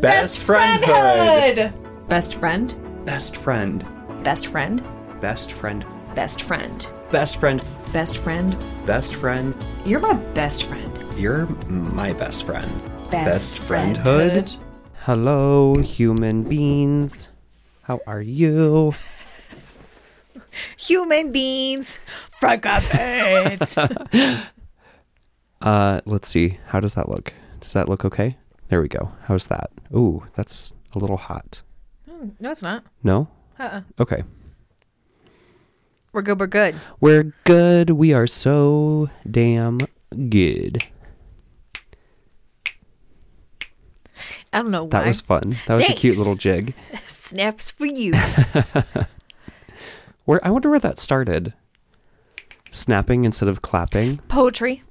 Best friendhood. Best friend? Best friend. Best friend? Best friend. Best friend. Best friend. Best friend. Best friend. You're my best friend. You're my best friend. Best friendhood. Hello, human beings. How are you? Human beings. Fragments. Uh, let's see. How does that look? Does that look okay? There we go. How's that? Ooh, that's a little hot. Hmm, no, it's not. No? Uh-uh. Okay. We're good. We're good. We're good. We are so damn good. I don't know why. That was fun. That was a cute little jig. Snaps for you. Where I wonder where that started. Snapping instead of clapping, Poetry.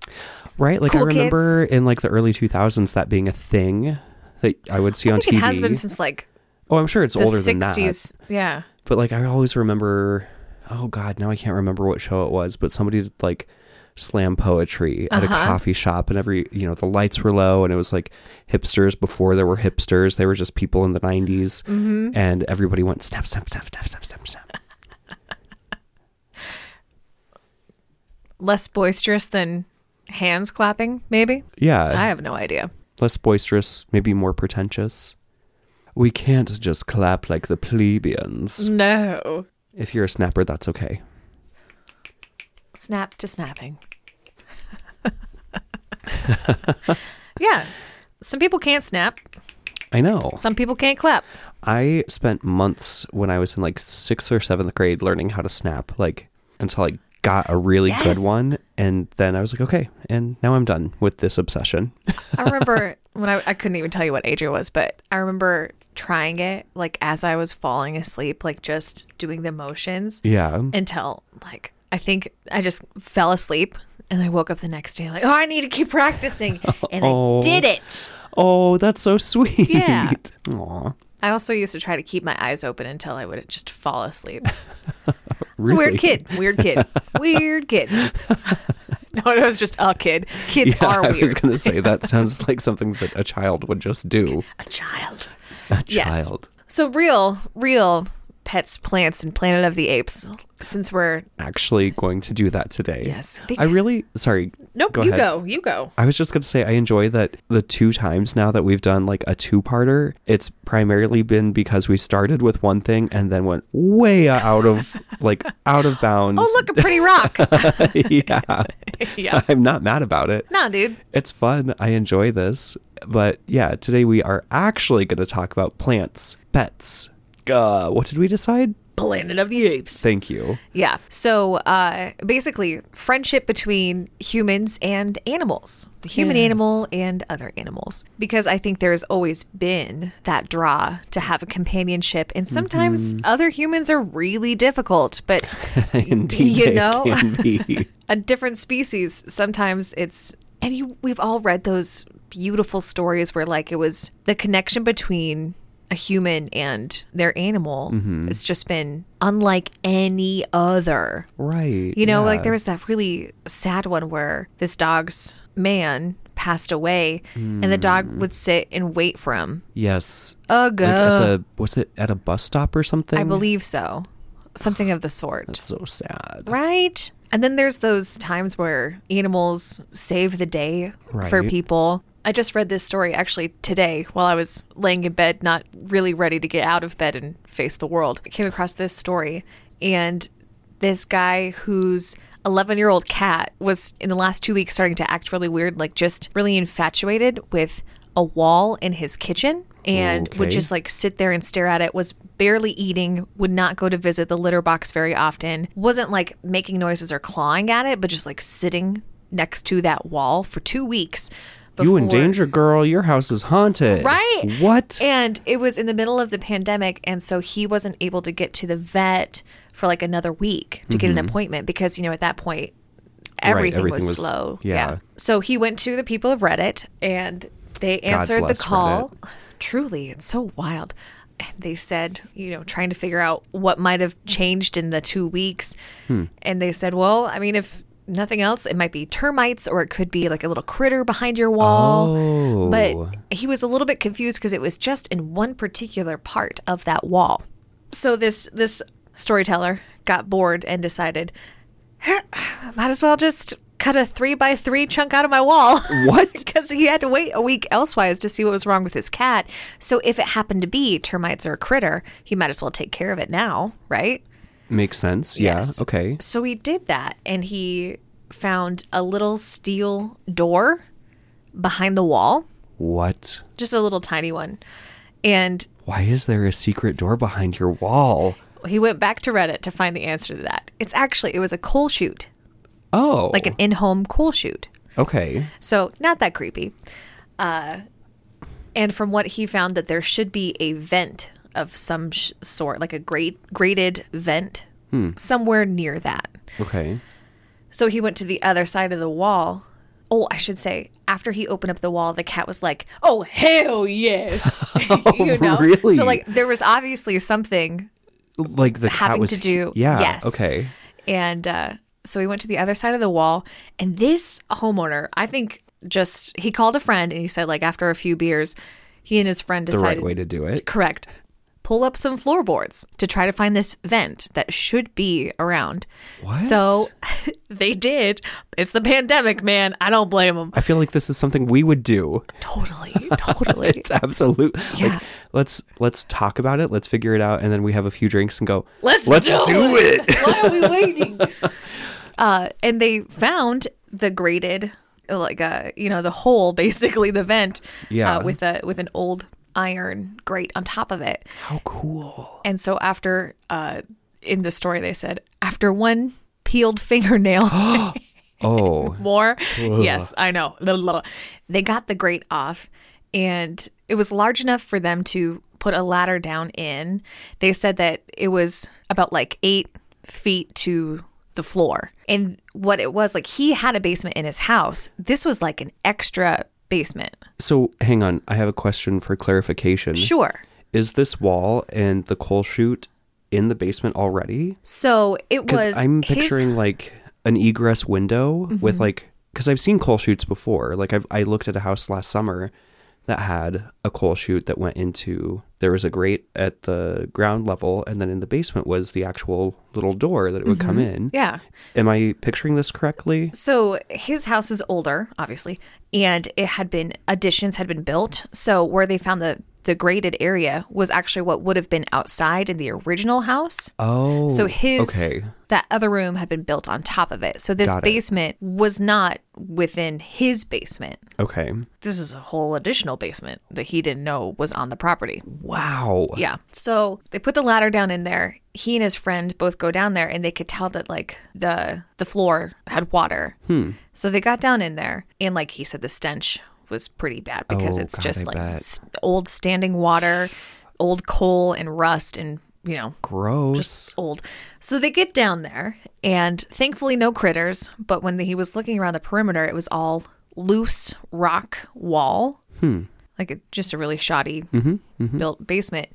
Right? Like I Cool remember in like the early 2000s that being a thing that I would see I on TV. it has been since like oh, I'm sure it's the older than that. Yeah. But like I always remember oh god, now I can't remember what show it was, but somebody did like slam poetry at a Uh-huh. coffee shop and every you know, the lights were low and it was like hipsters before there were hipsters. They were just people in the 90s Mm-hmm. and everybody went snap snap snap snap snap snap snap. Less boisterous than hands clapping, maybe? Yeah. I have no idea. less boisterous, maybe more pretentious. We can't just clap like the plebeians. No. If you're a snapper, that's okay. Snap to snapping. yeah. Some people can't snap. I know. Some people can't clap. I spent months when I was in like sixth or seventh grade learning how to snap, like until I got a really Yes. good one. And then I was like, okay, and now I'm done with this obsession. I remember when I, I couldn't even tell you what age it was, but I remember trying it like as I was falling asleep, like just doing the motions yeah. until like I think I just fell asleep and I woke up the next day like, oh, I need to keep practicing. And Oh. I did it. Oh, that's so sweet. Yeah. Aw. I also used to try to keep my eyes open until I would just fall asleep. Really? Weird kid. Weird kid. Weird kid. no, it was just a kid. Kids Yeah, are weird. I was going to say that sounds like something that a child would just do. a child. A Yes. child. So real, real pets, plants, and Planet of the Apes. Since we're actually going to do that today. yes, I really sorry. Nope. go you ahead. go. You go. I was just going to say I enjoy that the two times now that we've done like a two-parter, it's primarily been because we started with one thing and then went way out of like out of bounds. Oh, look, a pretty rock. yeah. yeah. I'm not mad about it. Nah, dude. It's fun. I enjoy this. But yeah, today we are actually going to talk about plants, pets. Uh, what did we decide? Planet of the Apes. Thank you. Yeah. So uh, basically, friendship between humans and animals, the human Yes. animal and other animals. Because I think there's always been that draw to have a companionship. And sometimes other humans are really difficult, but Indeed, you know, a different species, sometimes it's. And you, we've all read those beautiful stories where, like, it was the connection between a human and their animal Mm-hmm. has just been unlike any other. right. You know, yeah. like there was that really sad one where this dog's man passed away and the dog would sit and wait for him. Yes. Ugh. Like at the was it at a bus stop or something? I believe so. Something of the sort. That's so sad. Right? And then there's those times where animals save the day for people. I just read this story actually today while I was laying in bed, not really ready to get out of bed and face the world. I came across this story, and this guy whose 11 year old cat was in the last two weeks starting to act really weird, like just really infatuated with a wall in his kitchen and would just like sit there and stare at it was barely eating would not go to visit the litter box very often wasn't like making noises or clawing at it but just like sitting next to that wall for two weeks You in danger, girl. Your house is haunted. Right. What? and it was in the middle of the pandemic and so he wasn't able to get to the vet for like another week to get an appointment because you know at that point everything, Mm-hmm. everything was, was- slow yeah. so he went to the people of reddit and they answered the call truly it's so wild and they said you know trying to figure out what might have changed in the two weeks Hmm. and they said well i mean if nothing else. It might be termites or it could be like a little critter behind your wall. Oh. But he was a little bit confused because it was just in one particular part of that wall. So this this storyteller got bored and decided, might as well just cut a three by three chunk out of my wall. What? because he had to wait a week elsewise to see what was wrong with his cat. So if it happened to be termites or a critter, he might as well take care of it now, right? Makes sense. Yeah. Yes. Okay. So he did that and he found a little steel door behind the wall, What? just a little tiny one. And Why is there a secret door behind your wall? he went back to Reddit to find the answer to that. It's actually it was a coal chute, Oh. like an in-home coal chute. Okay. So not that creepy. Uh, and from what he found, that there should be a vent of some sh- sort, like a grate grated vent, somewhere near that. Okay. So he went to the other side of the wall. Oh, I should say, after he opened up the wall, the cat was like, "Oh hell yes!" you know, really? So like, there was obviously something Like the cat having was to do. Yeah. Yes. Okay. And uh, so he went to the other side of the wall. And this homeowner, I think, just he called a friend and he said, like, after a few beers, he and his friend decided The right way to do it. correct, pull up some floorboards to try to find this vent that should be around. What? So they did. It's the pandemic, man. I don't blame them. I feel like this is something we would do. Totally, totally. It's absolute. Yeah. Like let's let's talk about it. Let's figure it out, and then we have a few drinks and go. Let's let's do do it. Why are we waiting? uh, and they found the grated, like uh, you know, the hole, basically the vent, Yeah. uh, with a with an old iron grate on top of it. How cool. And so after, uh, in the story, they said after one peeled fingernail. Oh. more. Yes, I know. They got the grate off, and it was large enough for them to put a ladder down in. They said that it was about like eight feet to the floor. And what it was, like, he had a basement in his house. This was like an extra basement. So hang on. I have a question for clarification. Sure. Is this wall and the coal chute in the basement already? So it was. I'm his- Mm-hmm. picturing like an egress window with like because I've seen coal chutes before. Like I've I looked at a house last summer that had a coal chute that went into there was a grate at the ground level and then in the basement was the actual little door that it would come in. Mm-hmm. Yeah. Am I picturing this correctly? So his house is older, obviously, and it had been additions had been built. So where they found the the graded area was actually what would have been outside in the original house. Oh. So his Okay. that other room had been built on top of it. So this Got it. basement was not within his basement. Okay. This is a whole additional basement that he didn't know was on the property. Wow. Yeah. So they put the ladder down in there. He and his friend both go down there and they could tell that like the the floor had water. Hmm. So they got down in there and like he said the stench was pretty bad because Oh, it's God, just I like old standing water, old coal and rust and you know Gross. old. So they get down there, and thankfully, no critters. But when he was looking around the perimeter, it was all loose rock wall, hmm. like a, just a really shoddy mm-hmm, mm-hmm. built basement.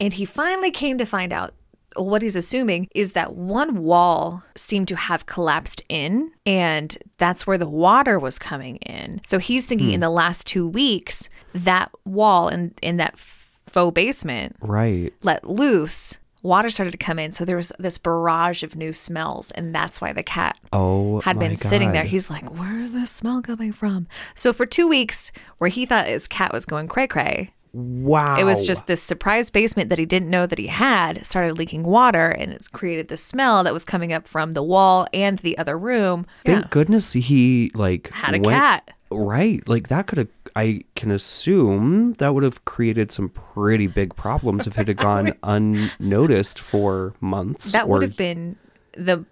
And he finally came to find out. What he's assuming is that one wall seemed to have collapsed in, and that's where the water was coming in. So he's thinking in hmm. the last two weeks, that wall in, in that faux basement right. let loose, water started to come in. So there was this barrage of new smells, and that's why the cat Oh. had been sitting there. He's like, "Where's this smell coming from?" So for two weeks, where he thought his cat was going cray cray, Wow. it was just this surprise basement that he didn't know that he had started leaking water, and it's created the smell that was coming up from the wall and the other room. Thank yeah, goodness he like had a went- cat. Right. Like that could have I can assume that would have created some pretty big problems if it had gone unnoticed for months. That would have been the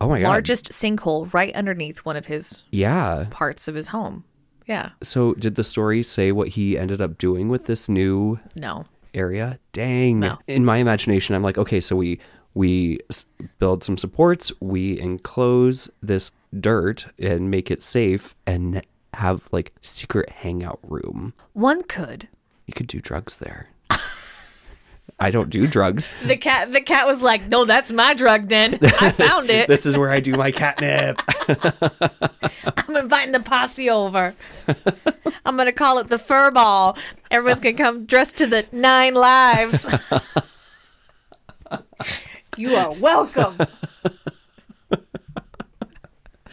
oh my god. largest sinkhole right underneath one of his Yeah. parts of his home. Yeah, So did the story say what he ended up doing with this new no. area? Dang. No. In my imagination, I'm like, okay, so we we s- build some supports, we enclose this dirt and make it safe, and have like secret hangout room. One could. You could do drugs there. I don't do drugs. The cat the cat was like, "No, that's my drug den. I found it. This is where I do my catnip. I'm inviting the posse over. I'm gonna call it the fur ball. Everyone's gonna come dressed to the nine lives. you are welcome.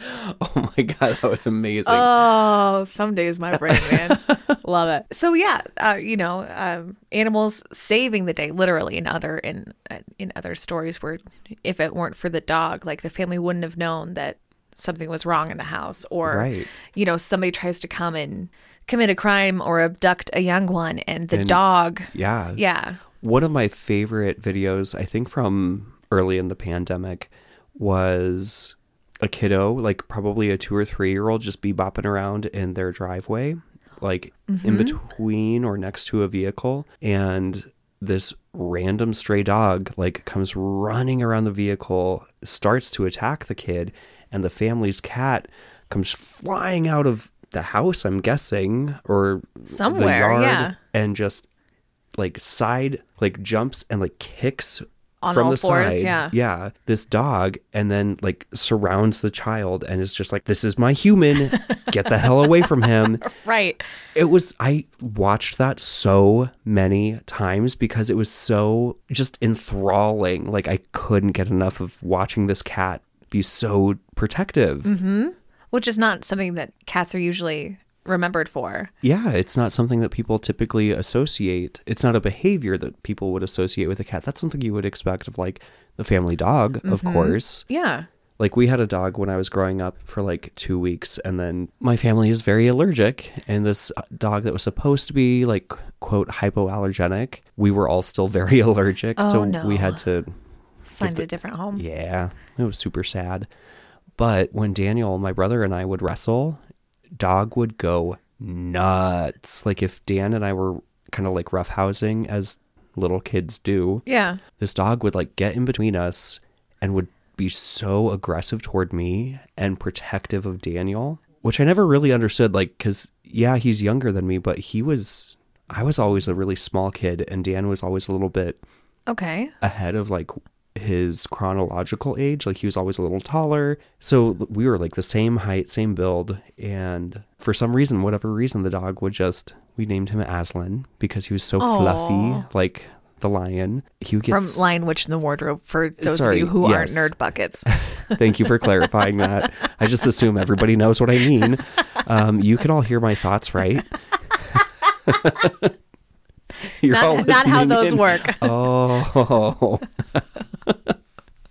oh my god, that was amazing. Oh, some days my brain, man. Love it. So yeah, uh, you know, um, animals saving the day, literally. In other in uh, in other stories, where if it weren't for the dog, like the family wouldn't have known that something was wrong in the house, or Right. you know, somebody tries to come and commit a crime or abduct a young one, and the And- dog, yeah. yeah, One of my favorite videos, I think from early in the pandemic, was a kiddo, like probably a two or three year old, just be bopping around in their driveway, like in mm-hmm. between or next to a vehicle. And this random stray dog, like, comes running around the vehicle, starts to attack the kid, and the family's cat comes flying out of the house, I'm guessing, or the Somewhere, yard, yeah. and just like side like jumps and like kicks On from all the fours, side yeah. yeah this dog and then like surrounds the child and is just like this is my human get the hell away from him right. it was i watched that so many times because it was so just enthralling like i couldn't get enough of watching this cat be so protective Mm-hmm. Which is not something that cats are usually remembered for. Yeah, it's not something that people typically associate. It's not a behavior that people would associate with a cat. That's something you would expect of like the family dog, of course. Yeah. Like we had a dog when I was growing up for like 2 weeks and then my family is very allergic and this uh, dog that was supposed to be like quote hypoallergenic, we were all still very allergic, Oh, so no. we had to Find a different home. yeah, it was super sad. But when Daniel, my brother, and I would wrestle, dog would go nuts. Like if Dan and I were kind of like roughhousing as little kids do, Yeah. this dog would like get in between us and would be so aggressive toward me and protective of Daniel, which I never really understood. Like, cause yeah, he's younger than me, but he was, I was always a really small kid and Dan was always a little bit Okay. ahead of like his chronological age. Like he was always a little taller. So we were like the same height, same build. And for some reason, whatever reason, the dog would just, we named him Aslan because he was so Aw. fluffy, like the lion. He would get. From Lion Witch in the Wardrobe for those Sorry, of you who aren't nerd buckets. Thank you for clarifying that. I just assume everybody knows what I mean. Um, you can all hear my thoughts, right? You're all not, not how those in. work. Oh.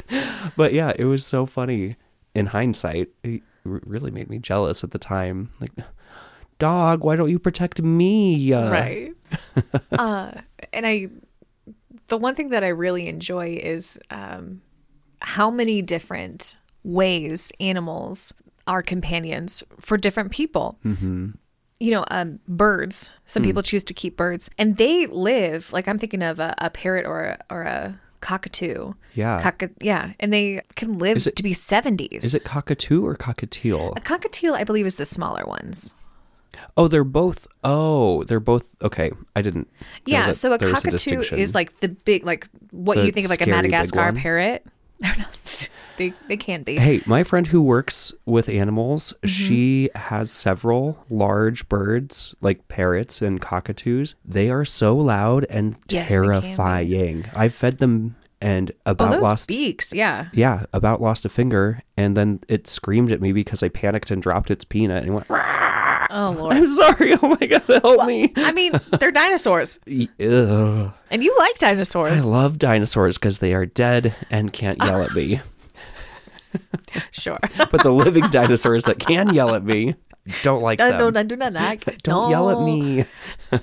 but yeah, it was so funny in hindsight. It really made me jealous at the time. Like, dog, why don't you protect me? Right. uh, and I, the one thing that I really enjoy is um, how many different ways animals are companions for different people. Mm-hmm. You know, um, birds. Some people choose to keep birds, and they live like I'm thinking of a, a parrot or a, or a cockatoo. Yeah. Cock- yeah, and they can live it- to be 70s. Is it cockatoo or cockatiel? a cockatiel? I believe is the smaller ones. Oh, they're both. Oh, they're both. Okay, I didn't. Yeah, so a cockatoo distinction. is like the big, like what The you think of like a Madagascar parrot. They they can be. Hey, my friend who works with animals, Mm-hmm. she has several large birds like parrots and cockatoos. They are so loud and Yes, they can be. terrifying. I've fed them and Oh, about those lost beaks. Yeah. yeah, about lost a finger and then it screamed at me because I panicked and dropped its peanut and went "Rah!" Oh lord. I'm sorry. Oh my god, help me. I mean, they're dinosaurs, and you like dinosaurs. I love dinosaurs because they are dead and can't yell at me. sure. but the living dinosaurs that can yell at me don't like No, them. no, no, do not like. Don't yell at me.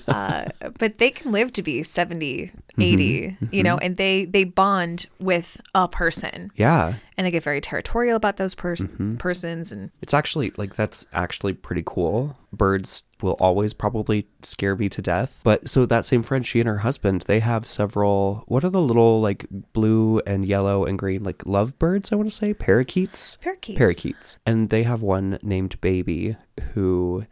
uh, but they can live to be 70 mm-hmm. 80 you mm-hmm. know and they they bond with a person Yeah. and they get very territorial about those pers- mm-hmm. persons and It's actually like that's actually pretty cool. Birds will always probably scare me to death. But so that same friend, she and her husband, they have several what are the little like blue and yellow and green like lovebirds, I want to say? Parakeets? parakeets Parakeets. And they have one named Baby who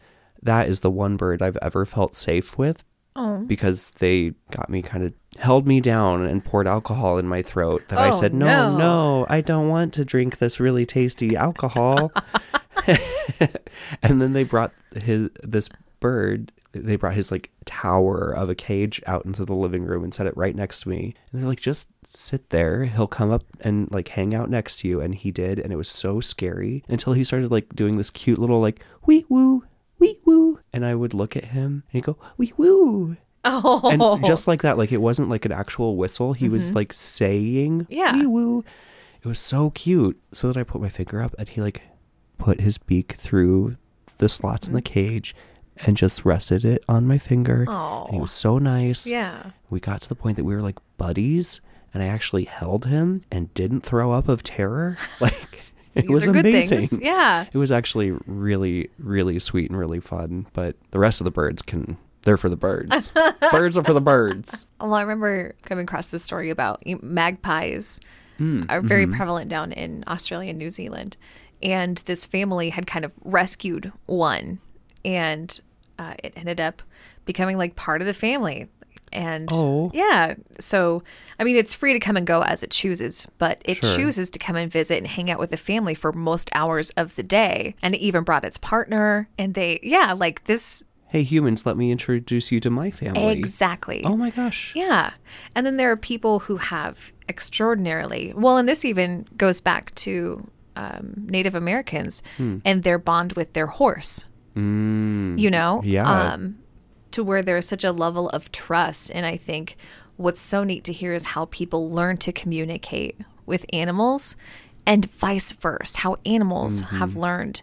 that is the one bird I've ever felt safe with Oh. because they got me kind of held me down and poured alcohol in my throat that I Oh, said, no, no. no, I don't want to drink this really tasty alcohol. and then they brought his this bird they brought his like tower of a cage out into the living room and set it right next to me. And they're like just sit there. He'll come up and like hang out next to you. And he did and it was so scary until he started like doing this cute little like wee woo wee woo. And i would look at him and he'd go wee woo. Oh. and just like that like it wasn't like an actual whistle. He was mm-hmm. like saying Yeah. wee woo. It was so cute. So that i put my finger up and he like put his beak through the slots in the cage and just rested it on my finger Oh. and he was so nice yeah. we got to the point that we were like buddies and i actually held him and didn't throw up of terror like it was amazing things. Yeah. it was actually really, really sweet and really fun. But the rest of the birds can, they're for the birds. birds are for the birds. Well, I remember coming across this story about magpies Mm, are very mm-hmm. prevalent down in Australia and New Zealand. And this family had kind of rescued one, and uh, it ended up becoming like part of the family. And Oh. yeah, so I mean, it's free to come and go as it chooses, but it Sure. chooses to come and visit and hang out with the family for most hours of the day. And it even brought its partner, and they, yeah, like this Hey, humans, let me introduce you to my family. exactly. Oh my gosh. Yeah. And then there are people who have extraordinarily, well, and this even goes back to um, Native Americans and their bond with their horse, Mm, you know? Yeah. Um, to where there's such a level of trust. And I think what's so neat to hear is how people learn to communicate with animals and vice versa, how animals Mm-hmm. have learned,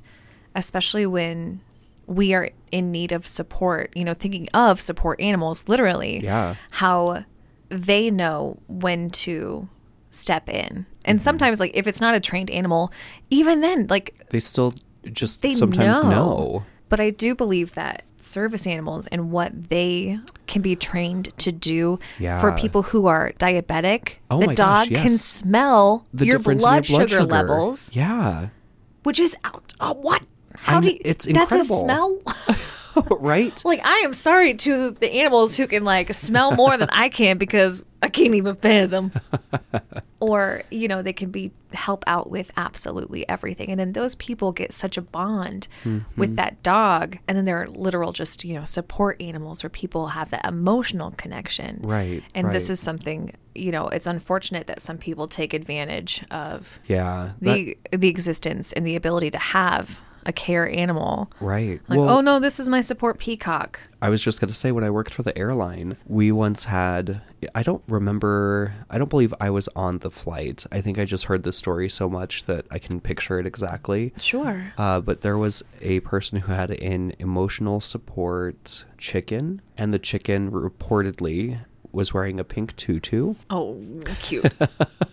especially when we are in need of support, you know, thinking of support animals literally yeah. how they know when to step in. Mm-hmm. And sometimes like if it's not a trained animal, even then like They still just they sometimes know. know. But I do believe that service animals and what they can be trained to do for people who are diabetic, Oh the dog gosh, can smell The your difference blood, your blood sugar, sugar, levels, Yeah. which is out. Oh, what? How I'm- do you, it's that's a incredible. smell? right? Like I am sorry to the animals who can like smell more than I can because I can't even fathom. or you know they can be help out with absolutely everything, and then those people get such a bond Mm-hmm. with that dog, and then they're literal just you know support animals where people have that emotional connection. Right, And this is something you know it's unfortunate that some people take advantage of Yeah. that- the the existence and the ability to have a care animal. right. Like, Well- oh no, this is my support peacock. I was just going to say when I worked for the airline, we once had I don't remember I don't believe I was on the flight. I think I just heard the story so much that I can picture it exactly. Sure. Uh, but there was a person who had an emotional support chicken, and the chicken reportedly was wearing a pink tutu. Oh, cute.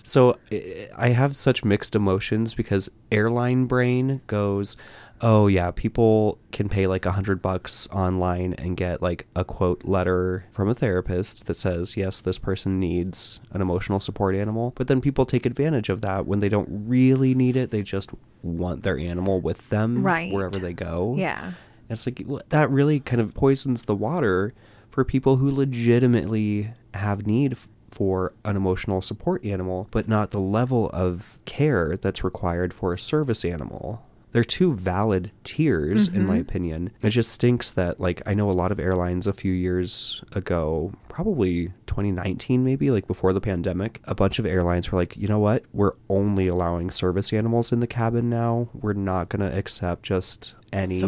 So I- I have such mixed emotions because airline brain goes, oh yeah, people can pay like a hundred bucks online and get like a quote letter from a therapist that says, yes, this person needs an emotional support animal. But then people take advantage of that when they don't really need it. They just want their animal with them Right. wherever they go. yeah. And it's like that really kind of poisons the water for people who legitimately have need for an emotional support animal, but not the level of care that's required for a service animal. They're two valid tiers, in my opinion. It just stinks that, like, I know a lot of airlines a few years ago, probably 2019, maybe, like before the pandemic, a bunch of airlines were like, you know what? We're only allowing service animals in the cabin now. We're not going to accept just any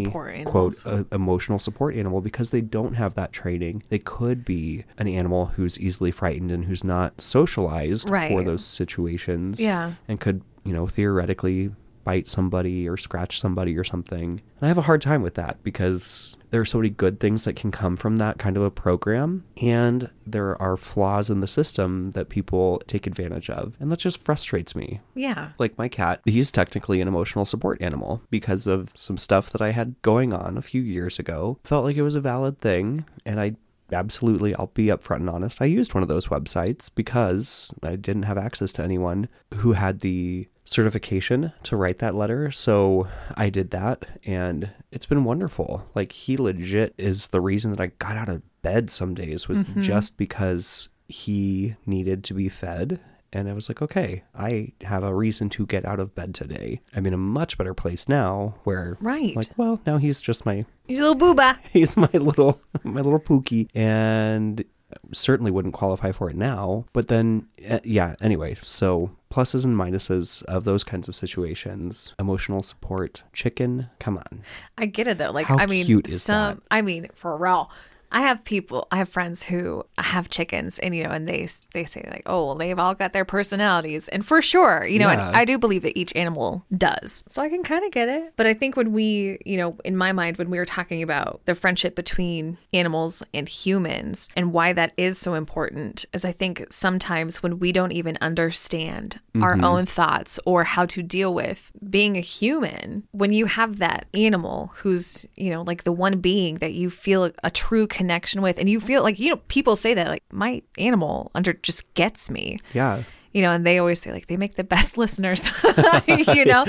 quote uh, emotional support animal because they don't have that training. They could be an animal who's easily frightened and who's not socialized for those situations. Yeah. And could, you know, theoretically bite somebody or scratch somebody or something. And I have a hard time with that because there are so many good things that can come from that kind of a program and there are flaws in the system that people take advantage of. And that just frustrates me Yeah. like my cat, he's technically an emotional support animal because of some stuff that I had going on a few years ago. Felt like it was a valid thing, and I absolutely, I'll be upfront and honest. I used one of those websites because I didn't have access to anyone who had the certification to write that letter. So I did that and it's been wonderful. Like he legit is the reason that I got out of bed some days was just because he needed to be fed. And I was like, okay, I have a reason to get out of bed today. I'm in a much better place now where Right. like, well, now he's just my You little booba. he's my little my little pookie and certainly wouldn't qualify for it now but then uh, yeah anyway so pluses and minuses of those kinds of situations emotional support chicken come on I get it though. Like How I mean, cute is some. that? I mean, for real. I have people. I have friends who have chickens, and you know, and they they say like, oh, well, they've all got their personalities, and for sure, you know, Yeah. and I do believe that each animal does. So I can kind of get it. But I think when we, you know, in my mind, when we were talking about the friendship between animals and humans and why that is so important, is I think sometimes when we don't even understand our mm-hmm. own thoughts or how to deal with being a human, when you have that animal who's, you know, like the one being that you feel a true connection with, and you feel like, you know, people say that, like, my animal under just gets me. Yeah. You know, and they always say like they make the best listeners, you know.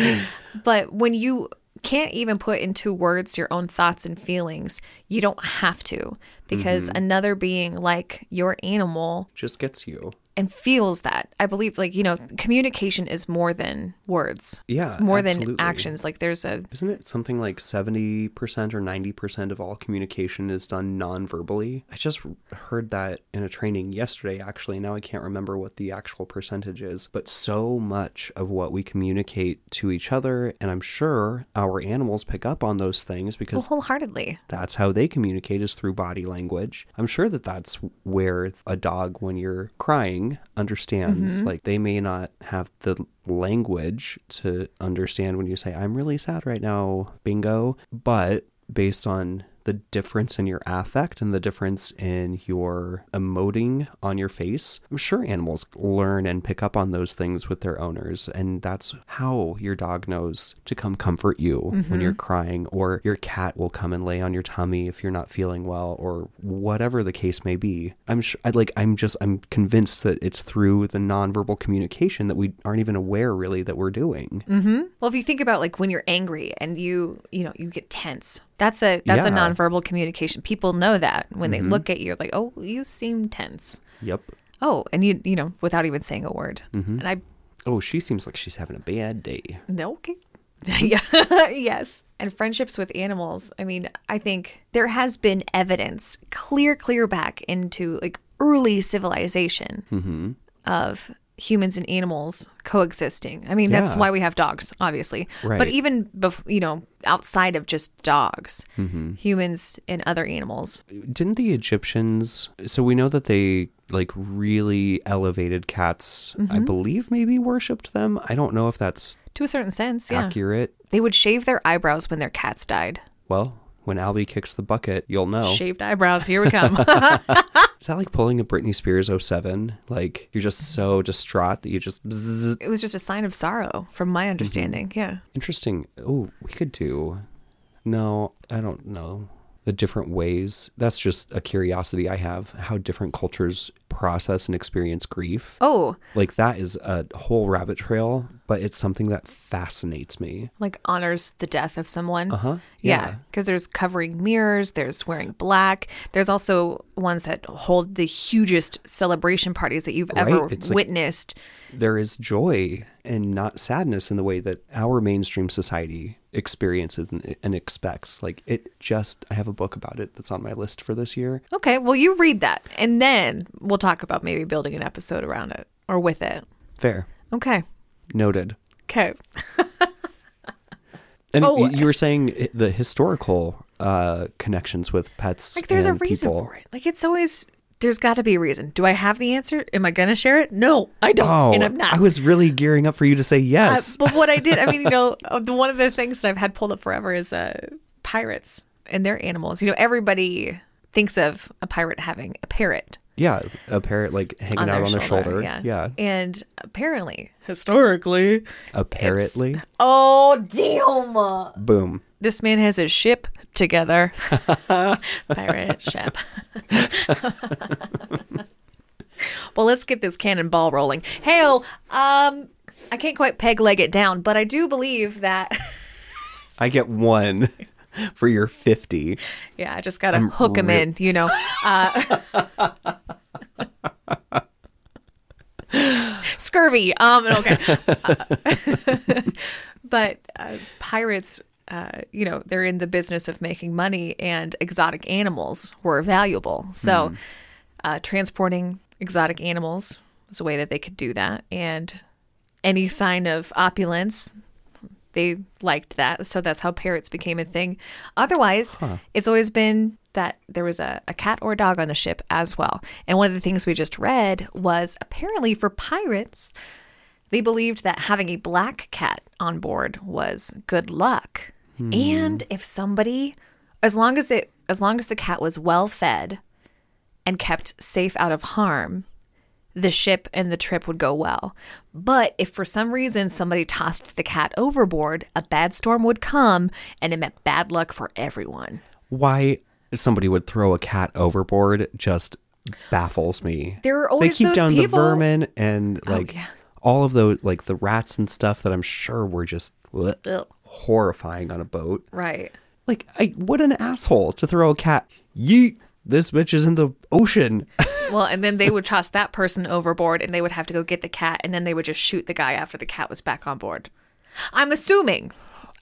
But when you can't even put into words your own thoughts and feelings, you don't have to because mm-hmm. another being like your animal just gets you and feels that. I believe like, you know, communication is more than words. Yeah, It's more than actions. Like there's a isn't it something like 70% or 90% of all communication is done non-verbally i just heard that in a training yesterday actually now i can't remember what the actual percentage is but so much of what we communicate to each other and i'm sure our animals pick up on those things because wholeheartedly. that's how they communicate is through body language. I'm sure that that's where a dog, when you're crying, understands. Mm-hmm. Like they may not have the language to understand when you say, I'm really sad right now, bingo. But based on the difference in your affect and the difference in your emoting on your face, I'm sure animals learn and pick up on those things with their owners. And that's how your dog knows to come comfort you when mm-hmm. you're crying, or your cat will come and lay on your tummy if you're not feeling well, or whatever the case may be. I'm sure, I like, I'm just, I'm convinced that it's through the nonverbal communication that we aren't even aware really that we're doing. Mm-hmm. Well, if you think about like when you're angry and you, you know, you get tense. That's a that's a nonverbal communication. People know that when they look at you, like, oh, you seem tense. Yep. Oh, and you, you know, without even saying a word. Mm-hmm. And I, Oh, she seems like she's having a bad day. no, okay. yeah. yes. And friendships with animals. I mean, I think there has been evidence clear, clear back into like early civilization of humans and animals coexisting. I mean, that's why we have dogs, obviously. But even, bef- you know, outside of just dogs, mm-hmm. humans and other animals. didn't the Egyptians so we know that they like really elevated cats I mm-hmm. believe maybe worshipped them I don't know if that's To a certain sense, yeah. accurate They would shave their eyebrows when their cats died. well when Albie kicks the bucket you'll know Shaved eyebrows, here we come. is that like pulling a Britney Spears 07 like you're just so distraught that you just bzzz. it was just a sign of sorrow, from my mm-hmm. understanding. Yeah. interesting oh we could do no I don't know the different ways that's just a curiosity I have how different cultures process and experience grief Oh, Like that is a whole rabbit trail, but it's something that fascinates me. like honors the death of someone. Uh huh. Yeah, because there's covering mirrors, there's wearing black. There's also ones that hold the hugest celebration parties that you've ever Right, it's like- witnessed. There is joy and not sadness in the way that our mainstream society experiences and, and expects. Like it just, I have a book about it that's on my list for this year. Okay, well, you read that, and then we'll talk about maybe building an episode around it or with it. Fair. Okay. Noted. Okay. And Oh. you were saying the historical uh, connections with pets. Like there's a reason people. for it. Like it's always there's got to be a reason. Do I have the answer? Am I gonna share it? No, I don't, Oh, and I'm not. I was really gearing up for you to say Uh, yes. but what I did, I mean, you know, uh, the, one of the things that I've had pulled up forever is uh, pirates and their animals. You know, everybody thinks of a pirate having a parrot yeah, a parrot like hanging on out their on their shoulder. shoulder. Yeah. yeah. And apparently, historically, Apparently. oh damn, Boom. This man has his ship together. Pirate ship. well, let's get this cannonball rolling. Hail, um, I can't quite peg leg it down, but I do believe that. I get one for your 50. yeah, I just gotta I'm hook him in, you know. Uh, scurvy. Um. Okay. Uh, but uh, pirates. Uh, you know, they're in the business of making money, and exotic animals were valuable. So, uh, transporting exotic animals was a way that they could do that. And any sign of opulence, they liked that. So that's how parrots became a thing. Otherwise, it's always been that there was a, a cat or a dog on the ship as well. And one of the things we just read was apparently for pirates, they believed that having a black cat on board was good luck. And hmm. if somebody as long as it as long as the cat was well fed and kept safe out of harm, the ship and the trip would go well. But if for some reason somebody tossed the cat overboard, a bad storm would come and it meant bad luck for everyone. Why somebody would throw a cat overboard just baffles me. There are always they keep those down people- Oh, the vermin and oh, like yeah. all of those like the rats and stuff that I'm sure were just bleh. Horrifying on a boat. Right. Like I what an asshole to throw a cat. Yeet. This bitch is in the ocean. Well, and then they would toss that person overboard and they would have to go get the cat and then they would just shoot the guy after the cat was back on board. I'm assuming.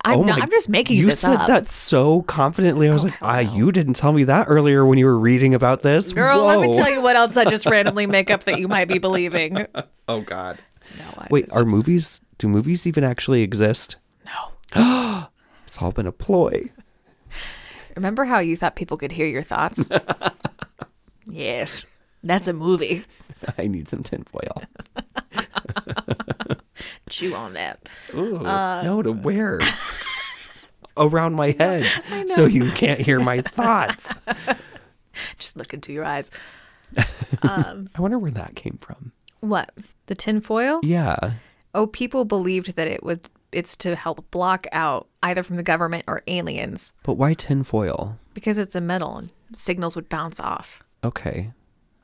I'm, Oh not, my- I'm just making you this said up. that so confidently. I was like, hell ah, no. you didn't tell me that earlier when you were reading about this. Girl, let me tell you what else I just randomly make up that you might be believing. Oh God. No, I Wait, was are movies? Do movies even actually exist? No. It's all been a ploy. Remember how you thought people could hear your thoughts? yes. That's a movie. I need some tinfoil. Chew on that. Ooh, Uh, no, to wear around my head so you can't hear my thoughts. Just look into your eyes. I wonder where that came from. What? The tinfoil? Yeah. Oh, people believed that it would it's to help block out either from the government or aliens But why tinfoil? because it's a metal and signals would bounce off. Okay.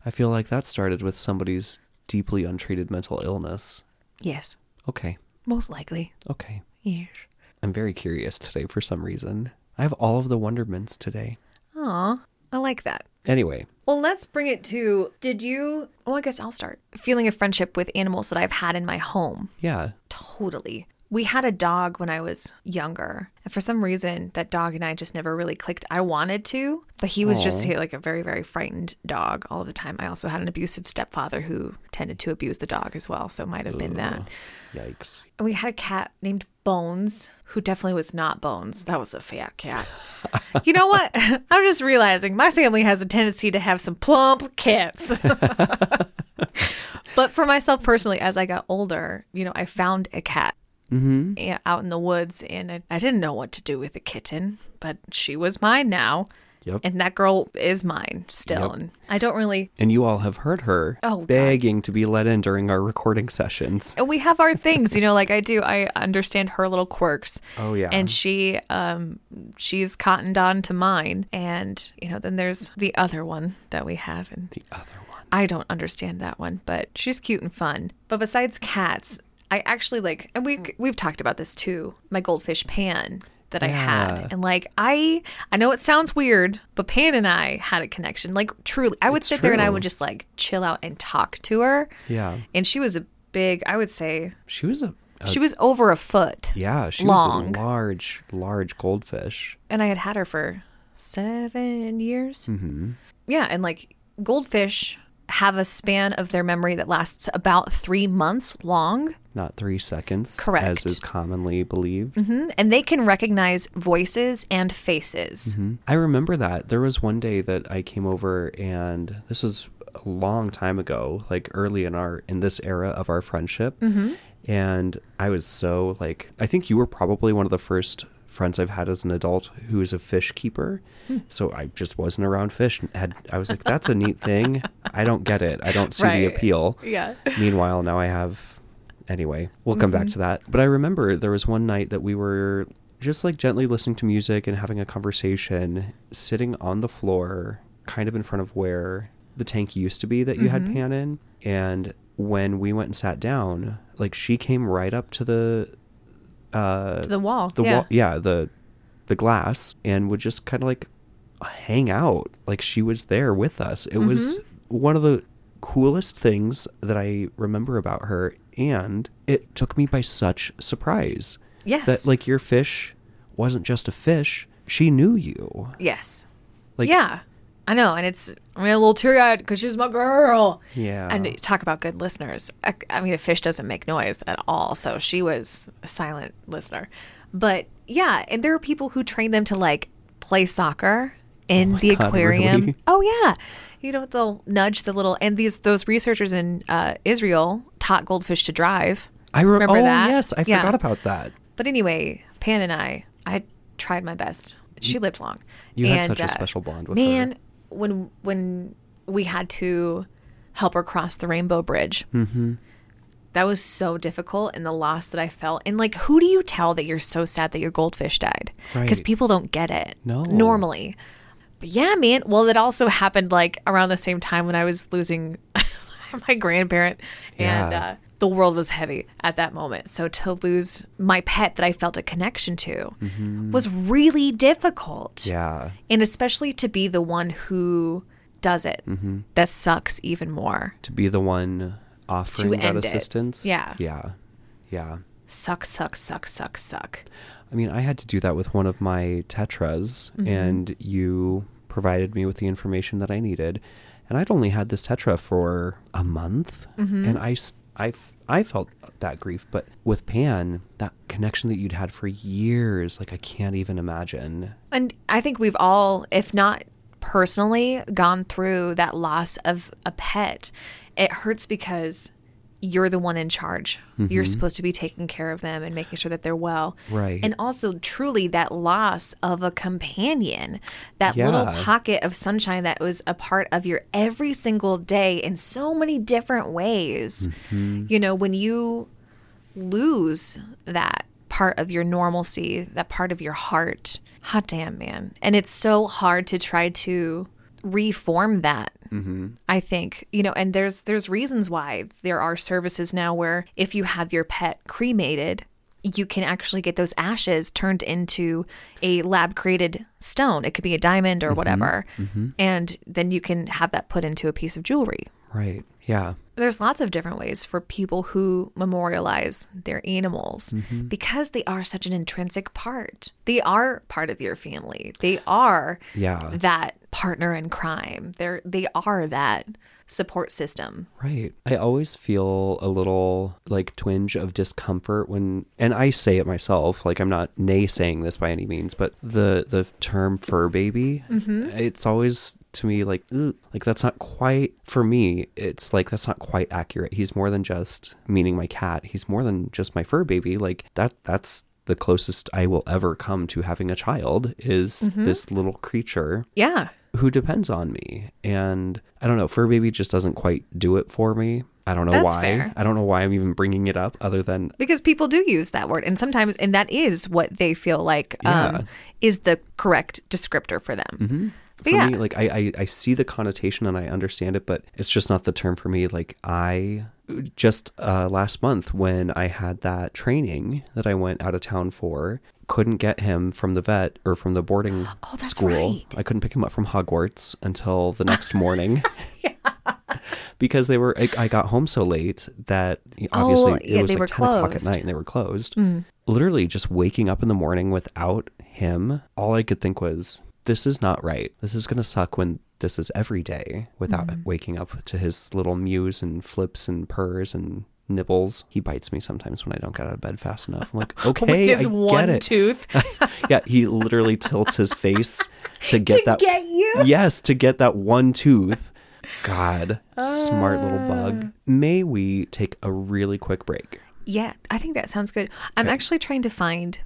I feel like that started with somebody's deeply untreated mental illness. Yes. Okay. Most likely. Okay. Yes. I'm very curious today for some reason. I have all of the wonderments today. Aw, I like that. Anyway, Well, let's bring it to did you? Well, I guess I'll start. Feeling a friendship with animals that I've had in my home. yeah. Totally. We had a dog when I was younger. And for some reason, that dog and I just never really clicked. I wanted to, but he was just like a very, very frightened dog all the time. I also had an abusive stepfather who tended to abuse the dog as well. So it might have been that. Yikes. And we had a cat named Bones, who definitely was not Bones. That was a fat cat. you know what? I'm just realizing my family has a tendency to have some plump cats. but for myself personally, as I got older, you know, I found a cat mm-hmm. out in the woods and I, I didn't know what to do with the kitten, but she was mine now. Yep. And that girl is mine still. Yep. And I don't really And you all have heard her Oh, God. begging to be let in during our recording sessions. and we have our things, you know, like I do. I understand her little quirks. Oh, yeah. And she um she's cottoned on to mine. And, you know, then there's the other one that we have and The other one. I don't understand that one, but she's cute and fun. But besides cats, I actually like and we we've talked about this too. My goldfish Pan that I had. And like I I know it sounds weird, but Pan and I had a connection. Like truly, I would It's sit there and I would just like chill out and talk to her. Yeah. And she was a big, I would say She was a, a she was over a foot. yeah, she long. was a large, large goldfish. and I had had her for seven years. Mm-hmm. Yeah, and like goldfish have a span of their memory that lasts about three months long, Not three seconds, Correct. as is commonly believed. Mhm. and they can recognize voices and faces. Mm-hmm. I remember that. There was one day that I came over and this was a long time ago, like early in our in this era of our friendship. Mm-hmm. And I was so like I think you were probably one of the first friends I've had as an adult who is a fish keeper. Hmm. So I just wasn't around fish. and Had I was like that's a neat thing. I don't get it. I don't see the appeal. Yeah. Meanwhile, now I have. Anyway, we'll come back to that. But I remember there was one night that we were just like gently listening to music and having a conversation, sitting on the floor, kind of in front of where the tank used to be that you Mm-hmm. had Pan in. And when we went and sat down, like she came right up to the uh To the wall. the yeah. wall yeah, the the glass and would just kind of like hang out. Like she was there with us. It was Mm-hmm. one of the coolest things that I remember about her and it took me by such surprise Yes. that like your fish wasn't just a fish she knew you yes. like yeah. I know, and it's I mean a little teary eyed because she's my girl. yeah And talk about good listeners. I, I mean, a fish doesn't make noise at all, so she was a silent listener. But yeah, and there are people who train them to like play soccer in my the God, aquarium. really? Oh yeah, you know they'll nudge the little and these those researchers in uh, Israel taught goldfish to drive. i re- remember oh that? yes i Yeah. forgot about that But anyway, Pan and I, I tried my best. She lived long. you had And, such a uh, special bond with man, her when when we had to help her cross the rainbow bridge, mm-hmm. that was so difficult, and the loss that I felt. And like, who do you tell that you're so sad that your goldfish died? Because Right. people don't get it. No. normally. But yeah, man. Well, it also happened like around the same time when I was losing my grandparent, and Yeah. uh, the world was heavy at that moment. So to lose my pet that I felt a connection to was really difficult. Mm-hmm. yeah And especially to be the one who does it, Mm-hmm. that sucks even more. to be the one offering that end it. assistance Yeah. yeah yeah Suck, suck, suck, suck, suck. I mean, I had to do that with one of my tetras, Mm-hmm. and you provided me with the information that I needed. And I'd only had this tetra for a month, Mm-hmm. and I felt that grief. But with Pan, that connection that you'd had for years, like I can't even imagine. And I think we've all, if not personally, gone through that loss of a pet. It hurts because you're the one in charge. You're mm-hmm. supposed to be taking care of them and making sure that they're well. Right. And also, truly, that loss of a companion, that little pocket of sunshine that was a part of your every single day in so many different ways. Mm-hmm. You know, when you lose that part of your normalcy, that part of your heart. Hot damn, man. And it's so hard to try to reform that. Mm-hmm. I think, you know, and there's there's reasons why there are services now where if you have your pet cremated, you can actually get those ashes turned into a lab created stone. It could be a diamond or mm-hmm. whatever. Mm-hmm. And then you can have that put into a piece of jewelry Right. Yeah. there's lots of different ways for people who memorialize their animals Mm-hmm. because they are such an intrinsic part. They are part of your family. They are Yeah. that partner in crime. They're they are that support system. Right. I always feel a little like twinge of discomfort when and I say it myself, like I'm not naysaying this by any means, but the the term fur baby, it's always to me like like that's not quite for me. It's like that's not quite accurate. He's more than just meaning my cat. He's more than just my fur baby. Like that that's the closest I will ever come to having a child is this little creature Yeah. who depends on me. And I don't know, fur baby just doesn't quite do it for me. I don't know That's why. fair. I don't know why I'm even bringing it up other than Because people do use that word and sometimes and that is what they feel like Yeah. um, is the correct descriptor for them. For yeah. me like I, I I see the connotation and I understand it, but it's just not the term for me. Like I just uh last month when I had that training that I went out of town for, couldn't get him from the vet or from the boarding Oh, that's school. right. I couldn't pick him up from Hogwarts until the next morning. yeah. because they were I, I got home so late that obviously Oh, yeah, it was like were 10 o'clock at. Mm. night and they were closed literally just waking up in the morning without him all i could think was this is not right. This is going to suck when this is every day without Mm-hmm. waking up to his little mews and flips and purrs and nibbles. He bites me sometimes when i don't get out of bed fast enough. I'm like okay With his i one get it. tooth. Yeah he literally tilts his face to get to that get you. yes to get that one tooth. God smart little bug. May we take a really quick break? Yeah, I think that sounds good. I'm actually trying to find.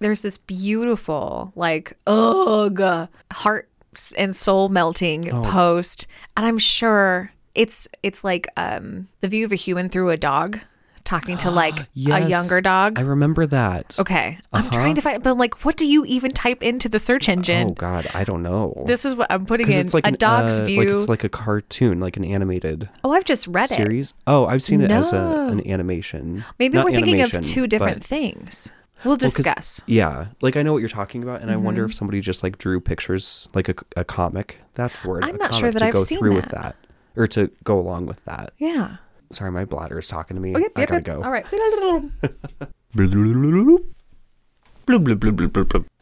There's this beautiful, like, ugh, heart and soul melting Oh. post, and I'm sure it's it's like um, the view of a human through a dog talking to like a Yes, younger dog. I remember that. okay. I'm Uh-huh. trying to find, but I'm like, what do you even type into the search engine? Oh God, I don't know. This is what I'm putting in it's like a an, dog's uh, view. Like it's like a cartoon, like an animated oh, I've just read it. series. Oh, I've seen it as a, an animation. Maybe Not we're thinking of two different but- things. We'll Well, discuss. Yeah, like I know what you're talking about, and I wonder Mm-hmm. if somebody just like drew pictures, like a, a comic. That's the word. I'm not sure that to I've go seen through with that. that, or to go along with that. yeah. Sorry, my bladder is talking to me. Okay, I yep, gotta yep. go. All right.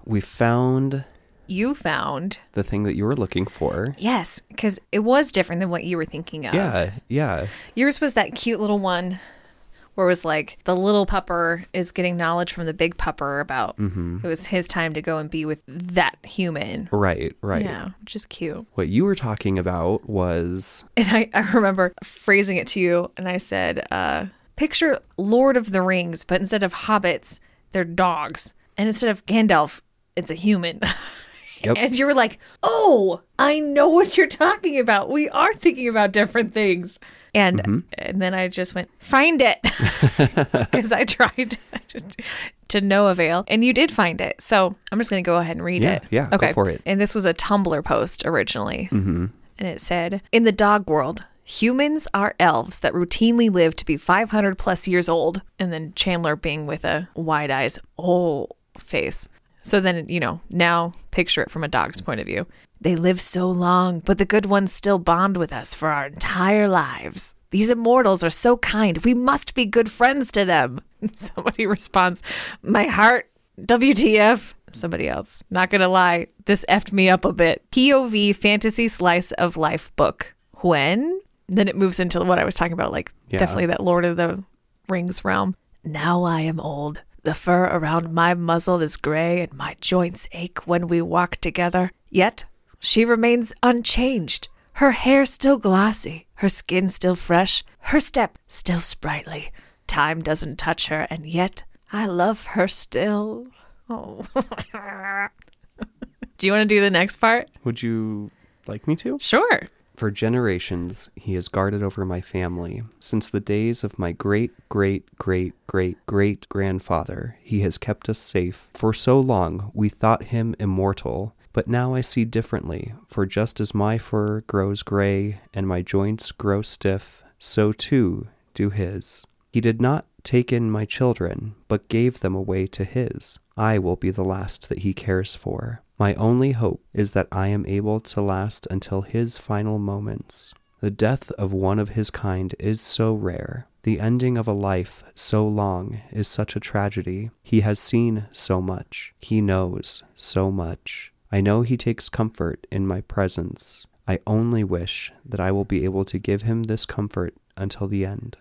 We found You found the thing that you were looking for. yes, because it was different than what you were thinking of. Yeah, yeah. Yours was that cute little one where it was like the little pupper is getting knowledge from the big pupper about Mm-hmm. it was his time to go and be with that human. Right, right. Yeah, which is cute. What you were talking about was And I, I remember phrasing it to you, and I said, uh, picture Lord of the Rings, but instead of hobbits, they're dogs. And instead of Gandalf, it's a human. Yep. and you were like, oh, I know what you're talking about. We are thinking about different things. And Mm-hmm. and then I just went, find it. Because I tried to no avail. And you did find it. So I'm just going to go ahead and read Yeah, it. yeah, go Okay. for it. And this was a Tumblr post originally. Mm-hmm. And it said, In the dog world, humans are elves that routinely live to be 500 plus years old. And then Chandler Bing with a wide eyes, oh, face. So then, you know, now picture it from a dog's point of view. They live so long, but the good ones still bond with us for our entire lives. These immortals are so kind. We must be good friends to them. Somebody responds, My heart, WTF. Somebody else. Not gonna lie, this effed me up a bit. POV fantasy slice of life book. When? Then it moves into what I was talking about, like Yeah. definitely that Lord of the Rings realm. Now I am old. The fur around my muzzle is gray and my joints ache when we walk together. Yet she remains unchanged. Her hair still glossy, her skin still fresh, her step still sprightly. Time doesn't touch her, and yet I love her still. Oh. do you want to do the next part? Would you like me to? Sure. For generations, he has guarded over my family. Since the days of my great, great, great, great, great grandfather, he has kept us safe. For so long, we thought him immortal. But now I see differently, for just as my fur grows gray and my joints grow stiff, so too do his. He did not take in my children, but gave them away to his. I will be the last that he cares for. My only hope is that I am able to last until his final moments. The death of one of his kind is so rare. The ending of a life so long is such a tragedy. He has seen so much. He knows so much. I know he takes comfort in my presence. I only wish that I will be able to give him this comfort until the end.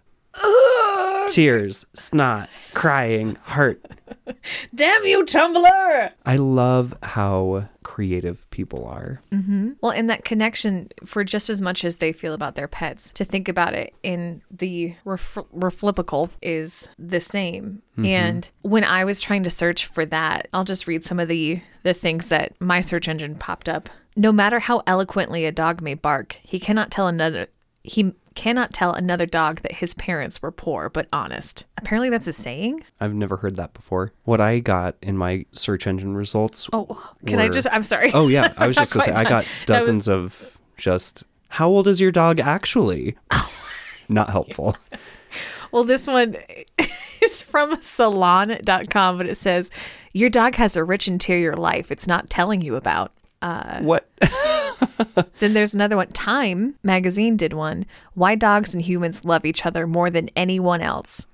Tears, snot, crying, heart. Damn you, Tumblr! I love how creative people are. Mm-hmm. Well, in that connection, for just as much as they feel about their pets, to think about it in the ref- reflipical is the same. And when I was trying to search for that, I'll just read some of the the things that my search engine popped up. No matter how eloquently a dog may bark, he cannot tell another he cannot tell another dog that his parents were poor but honest. Apparently, that's a saying. I've never heard that before. What I got in my search engine results. Oh, can I just? I'm sorry. Oh yeah, I was just gonna say quite I done. got That was- dozens of just. How old is your dog actually? Not helpful. Well, this one is from salon.com, but it says, Your dog has a rich interior life it's not telling you about. Uh, what? Then there's another one. Time magazine did one. Why dogs and humans love each other more than anyone else.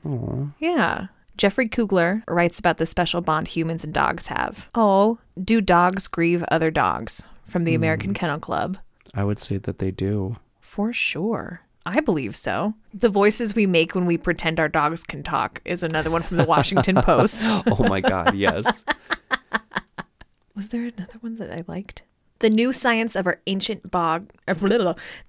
Yeah. Jeffrey Kluger writes about the special bond humans and dogs have. Oh, do dogs grieve other dogs? From the hmm. American Kennel Club. I would say that they do. For sure. I believe so. The voices we make when we pretend our dogs can talk is another one from the Washington Post. Oh my god, yes. Was there another one that I liked? The new science of our ancient bog, uh,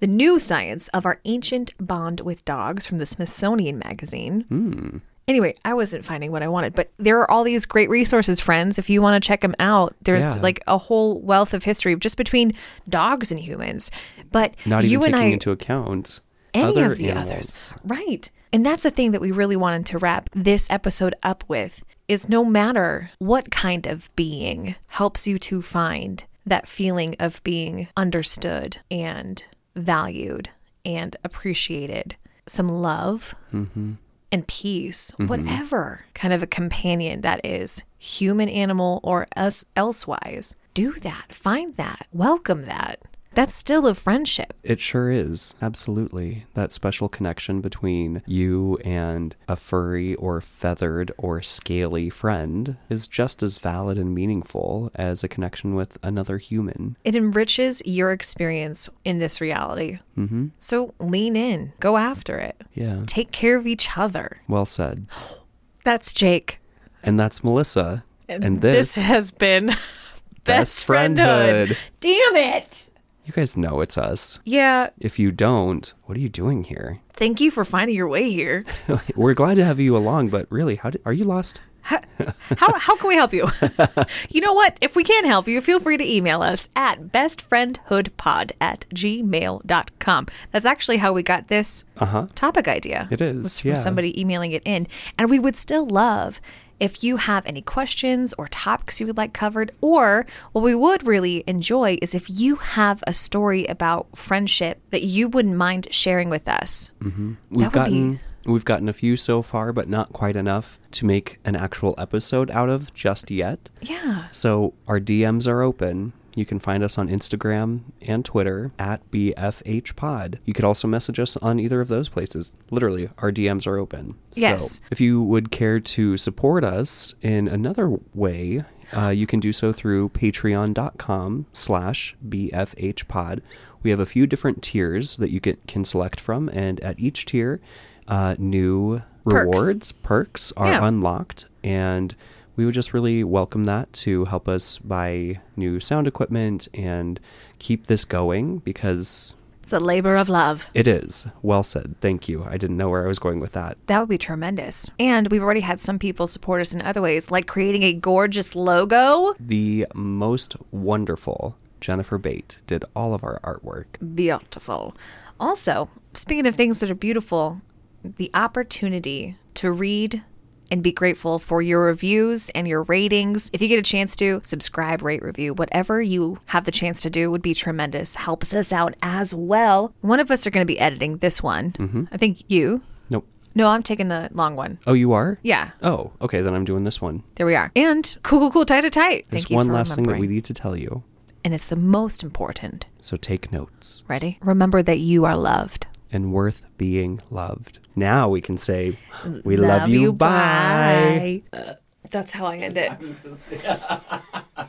the new science of our ancient bond with dogs from the Smithsonian magazine. Anyway, I wasn't finding what I wanted, but there are all these great resources, friends. If you want to check them out, there's Yeah. like a whole wealth of history just between dogs and humans. But Not even you and taking I, into account any Other of the animals. others. Right. And that's the thing that we really wanted to wrap this episode up with is no matter what kind of being helps you to find that feeling of being understood and valued and appreciated, some love mm-hmm. and peace, mm-hmm. whatever kind of a companion that is, human, animal, or us elsewise, do that. Find that. Welcome that. That's still a friendship. It sure is. Absolutely. That special connection between you and a furry or feathered or scaly friend is just as valid and meaningful as a connection with another human. It enriches your experience in this reality. Mm-hmm. So lean in, go after it, Yeah. take care of each other. Well said. That's Jake. And that's Melissa. And, this, has been Best Friendhood. Damn it. You guys know it's us. Yeah, If you don't, what are you doing here? thank you for finding your way here. We're glad to have you along, but really, how did, are you lost? How, how can we help you? you know what? If we can't help you, feel free to email us at bestfriendhoodpod at gmail.com. That's actually how we got this Uh huh. topic idea. It is, Was from yeah. somebody emailing it in. And we would still love if you have any questions or topics you would like covered, or what we would really enjoy is if you have a story about friendship that you wouldn't mind sharing with us. Mm-hmm. We've would be- gotten we've gotten a few so far, but not quite enough to make an actual episode out of just yet. Yeah. So our DMs are open. You can find us on Instagram and Twitter at BFHPod. You could also message us on either of those places. Literally, our DMs are open. Yes. So if you would care to support us in another way, uh, you can do so through patreon.com slash bfhpod we have a few different tiers that you can, can select from and at each tier uh, new Perks. rewards perks are Yeah. unlocked and we would just really welcome that to help us buy new sound equipment and keep this going because It's a labor of love. it is well said thank you i didn't know where i was going with that That would be tremendous. And we've already had some people support us in other ways, like creating a gorgeous logo. the most wonderful jennifer bate did all of our artwork Beautiful. Also, speaking of things that are beautiful, the opportunity to read and be grateful for your reviews and your ratings. If you get a chance to, subscribe, rate, review, whatever you have the chance to do would be tremendous. Helps us out as well. One of us are going to be editing this one. Mm-hmm. I think you. nope No, I'm taking the long one. oh you are Yeah, oh okay then i'm doing this one there we are. And cool, cool, cool, tight, tight, tight. there's Thank you one last thing that we need to tell you And it's the most important. so take notes Ready? Remember that you are loved. And worth being loved now we can say we love, you, bye. That's how I end it.